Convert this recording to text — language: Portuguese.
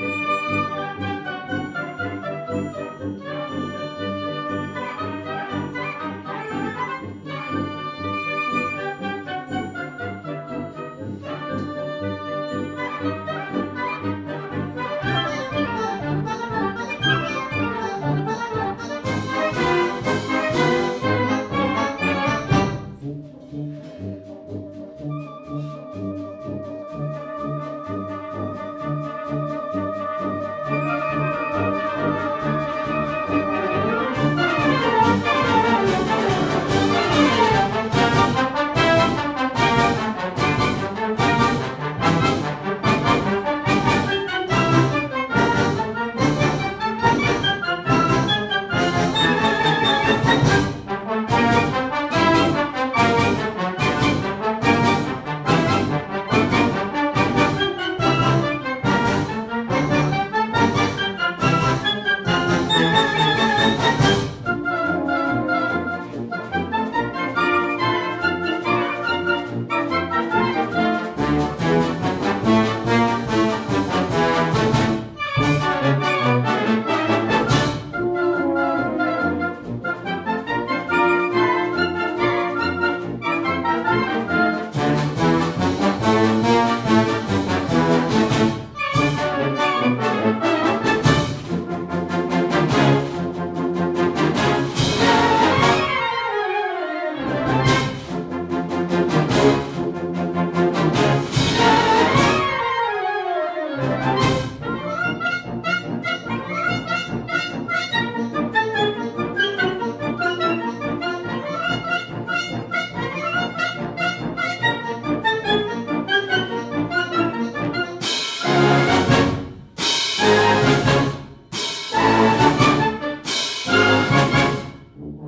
Música